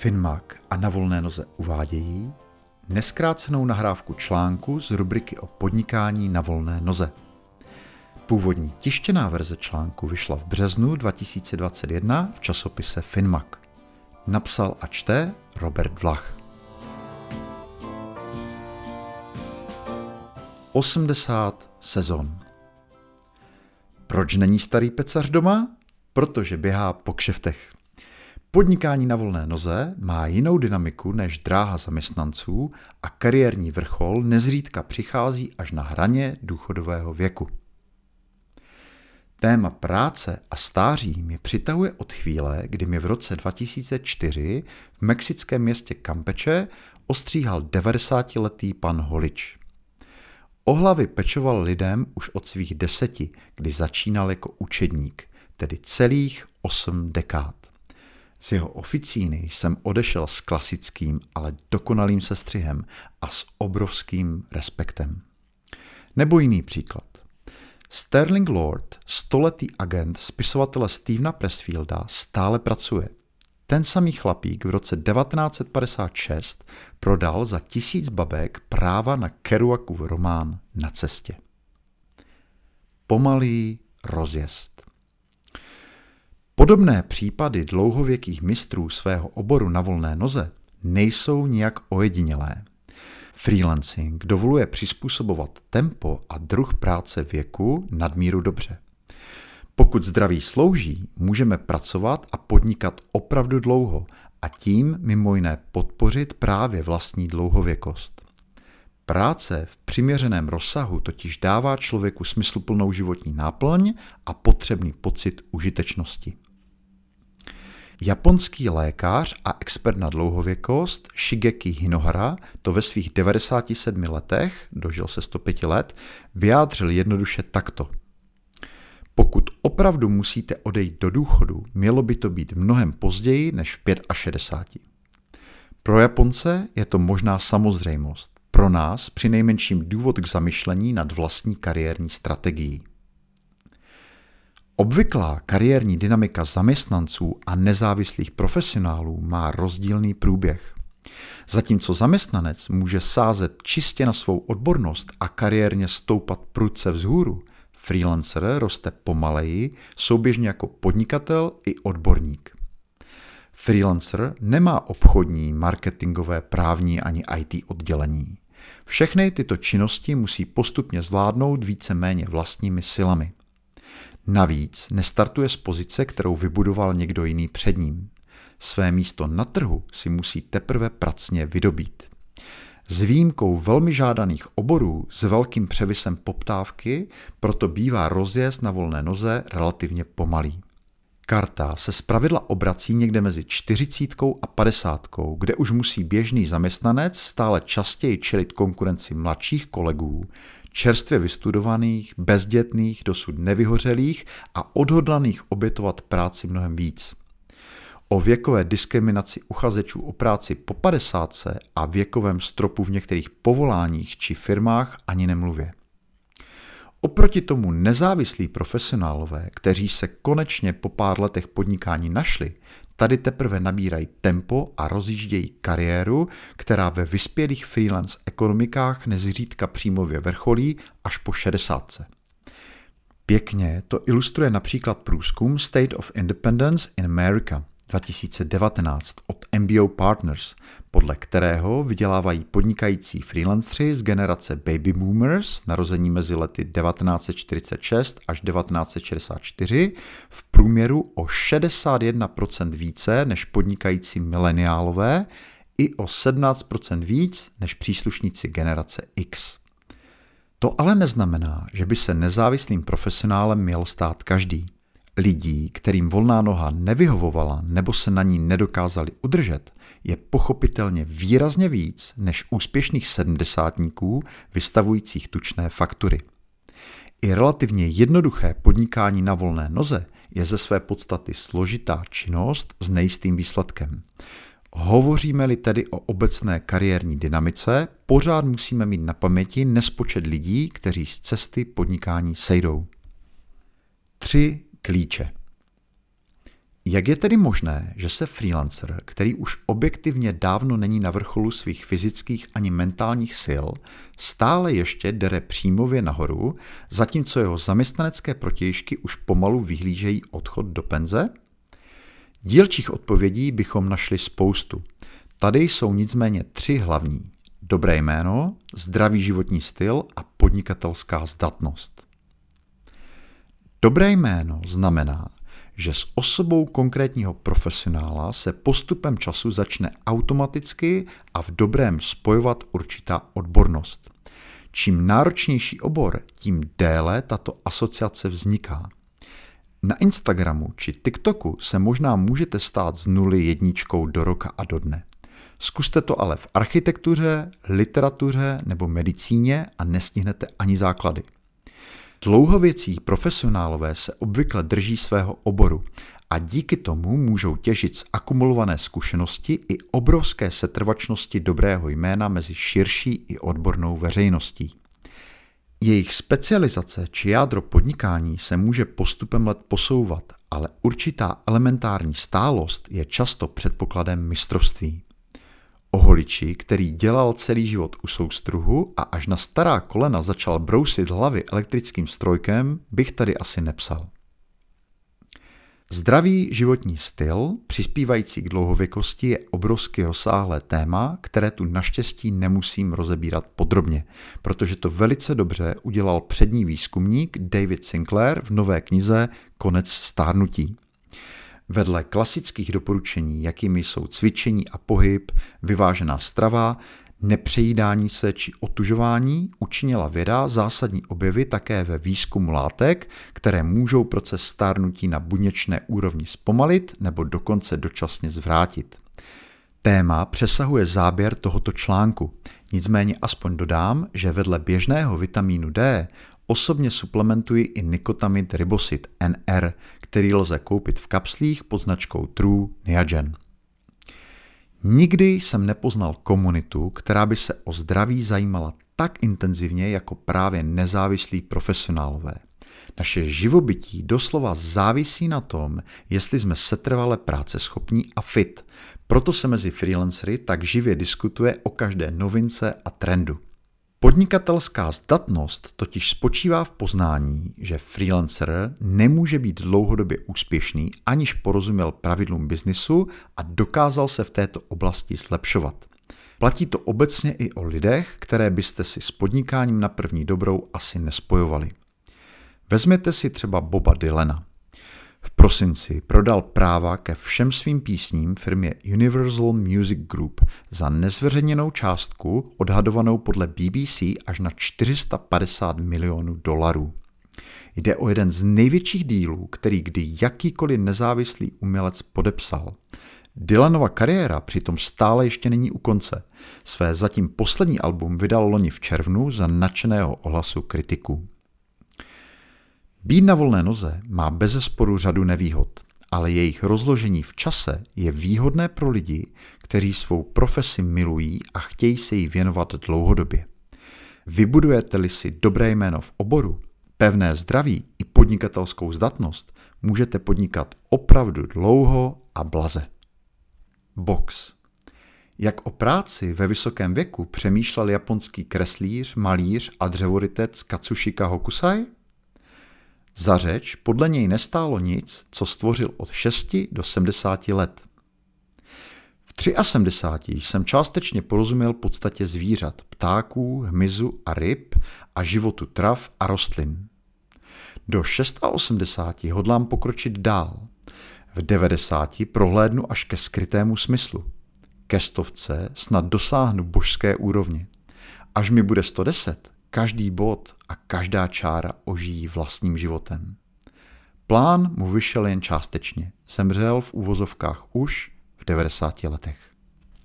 Finmac a na volné noze uvádějí neskrácenou nahrávku článku z rubriky o podnikání na volné noze. Původní tištěná verze článku vyšla v březnu 2021 v časopise Finmac. Napsal a čte Robert Vlach. 80 sezon. Proč není starý pecař doma? Protože běhá po kšeftech. Podnikání na volné noze má jinou dynamiku než dráha zaměstnanců a kariérní vrchol nezřídka přichází až na hraně důchodového věku. Téma práce a stáří mě přitahuje od chvíle, kdy mi v roce 2004 v mexickém městě Campeche ostříhal 90-letý pan Holič. O hlavy pečoval lidem už od svých deseti, kdy začínal jako učedník, tedy celých osm dekád. Z jeho oficíny jsem odešel s klasickým, ale dokonalým sestřihem a s obrovským respektem. Nebo jiný příklad. Sterling Lord, stoletý agent spisovatele Stevena Pressfielda, stále pracuje. Ten samý chlapík v roce 1956 prodal za tisíc babek práva na Kerouakův román Na cestě. Pomalý rozjezd. Podobné případy dlouhověkých mistrů svého oboru na volné noze nejsou nijak ojedinělé. Freelancing dovoluje přizpůsobovat tempo a druh práce věku nadmíru dobře. Pokud zdraví slouží, můžeme pracovat a podnikat opravdu dlouho a tím mimo jiné podpořit právě vlastní dlouhověkost. Práce v přiměřeném rozsahu totiž dává člověku smysluplnou životní náplň a potřebný pocit užitečnosti. Japonský lékař a expert na dlouhověkost Shigeki Hinohara to ve svých 97 letech, dožil se 105 let, vyjádřil jednoduše takto. Pokud opravdu musíte odejít do důchodu, mělo by to být mnohem později než v 65. Pro Japonce je to možná samozřejmost. Pro nás při nejmenším důvod k zamyšlení nad vlastní kariérní strategií. Obvyklá kariérní dynamika zaměstnanců a nezávislých profesionálů má rozdílný průběh. Zatímco zaměstnanec může sázet čistě na svou odbornost a kariérně stoupat prudce vzhůru, freelancer roste pomaleji, souběžně jako podnikatel i odborník. Freelancer nemá obchodní, marketingové, právní ani IT oddělení. Všechny tyto činnosti musí postupně zvládnout více-méně vlastními silami. Navíc nestartuje z pozice, kterou vybudoval někdo jiný před ním. Své místo na trhu si musí teprve pracně vydobít. S výjimkou velmi žádaných oborů s velkým převisem poptávky proto bývá rozjezd na volné noze relativně pomalý. Karta se zpravidla obrací někde mezi 40 a 50, kde už musí běžný zaměstnanec stále častěji čelit konkurenci mladších kolegů, čerstvě vystudovaných, bezdětných, dosud nevyhořelých a odhodlaných obětovat práci mnohem víc. O věkové diskriminaci uchazečů o práci po 50 a věkovém stropu v některých povoláních či firmách ani nemluvě. Oproti tomu nezávislí profesionálové, kteří se konečně po pár letech podnikání našli, tady teprve nabírají tempo a rozjíždějí kariéru, která ve vyspělých freelance ekonomikách nezřídka přímově vrcholí až po 60. Pěkně to ilustruje například průzkum State of Independence in America, 2019 od MBO Partners, podle kterého vydělávají podnikající freelancři z generace baby boomers, narození mezi lety 1946 až 1964, v průměru o 61% více než podnikající mileniálové i o 17% víc než příslušníci generace X. To ale neznamená, že by se nezávislým profesionálem měl stát každý lidí, kterým volná noha nevyhovovala nebo se na ní nedokázali udržet, je pochopitelně výrazně víc než úspěšných sedmdesátníků vystavujících tučné faktury. I relativně jednoduché podnikání na volné noze je ze své podstaty složitá činnost s nejistým výsledkem. Hovoříme-li tedy o obecné kariérní dynamice, pořád musíme mít na paměti nespočet lidí, kteří z cesty podnikání sejdou. Tři klíče. Jak je tedy možné, že se freelancer, který už objektivně dávno není na vrcholu svých fyzických ani mentálních sil, stále ještě dere příjmově nahoru, zatímco jeho zaměstnanecké protějšky už pomalu vyhlížejí odchod do penze? Dílčích odpovědí bychom našli spoustu. Tady jsou nicméně tři hlavní. Dobré jméno, zdravý životní styl a podnikatelská zdatnost. Dobré jméno znamená, že s osobou konkrétního profesionála se postupem času začne automaticky a v dobrém spojovat určitá odbornost. Čím náročnější obor, tím déle tato asociace vzniká. Na Instagramu či TikToku se možná můžete stát z nuly jedničkou do roka a do dne. Zkuste to ale v architektuře, literatuře nebo medicíně a nestihnete ani základy. Dlouhověcí profesionálové se obvykle drží svého oboru a díky tomu můžou těžit z akumulované zkušenosti i obrovské setrvačnosti dobrého jména mezi širší i odbornou veřejností. Jejich specializace či jádro podnikání se může postupem let posouvat, ale určitá elementární stálost je často předpokladem mistrovství. O holiči, který dělal celý život u soustruhu a až na stará kolena začal brousit hlavy elektrickým strojkem, bych tady asi nepsal. Zdravý životní styl, přispívající k dlouhověkosti, je obrovsky rozsáhlé téma, které tu naštěstí nemusím rozebírat podrobně, protože to velice dobře udělal přední výzkumník David Sinclair v nové knize Konec stárnutí. Vedle klasických doporučení, jakými jsou cvičení a pohyb, vyvážená strava, nepřejídání se či otužování, učinila věda zásadní objevy také ve výzkumu látek, které můžou proces stárnutí na buněčné úrovni zpomalit nebo dokonce dočasně zvrátit. Téma přesahuje záběr tohoto článku, nicméně aspoň dodám, že vedle běžného vitamínu D osobně suplementuji i nikotamid ribosid NR, který lze koupit v kapslích pod značkou True Niagen. Nikdy jsem nepoznal komunitu, která by se o zdraví zajímala tak intenzivně jako právě nezávislí profesionálové. Naše živobytí doslova závisí na tom, jestli jsme setrvale práce schopní a fit. Proto se mezi freelancery tak živě diskutuje o každé novince a trendu. Podnikatelská zdatnost totiž spočívá v poznání, že freelancer nemůže být dlouhodobě úspěšný, aniž porozuměl pravidlům biznisu a dokázal se v této oblasti zlepšovat. Platí to obecně i o lidech, které byste si s podnikáním na první dobrou asi nespojovali. Vezměte si třeba Boba Dylana. V prosinci prodal práva ke všem svým písním firmě Universal Music Group za nezveřejněnou částku odhadovanou podle BBC až na 450 milionů dolarů. Jde o jeden z největších dílů, který kdy jakýkoliv nezávislý umělec podepsal. Dylanova kariéra přitom stále ještě není u konce. Své zatím poslední album vydal loni v červnu za nadšeného ohlasu kritiků. Být na volné noze má bezesporu řadu nevýhod, ale jejich rozložení v čase je výhodné pro lidi, kteří svou profesi milují a chtějí se jí věnovat dlouhodobě. Vybudujete-li si dobré jméno v oboru, pevné zdraví i podnikatelskou zdatnost, můžete podnikat opravdu dlouho a blaze. Box. Jak o práci ve vysokém věku přemýšlel japonský kreslíř, malíř a dřevorytec Katsushika Hokusai? Za řeč podle něj nestálo nic, co stvořil od 6 do 70 let. V 73 jsem částečně porozuměl podstatě zvířat, ptáků, hmyzu a ryb a životu trav a rostlin. Do 86 hodlám pokročit dál. V 90 prohlédnu až ke skrytému smyslu. Ke stovce snad dosáhnu božské úrovně. Až mi bude 110, každý bod a každá čára ožijí vlastním životem. Plán mu vyšel jen částečně. Zemřel v úvozovkách už v 90 letech.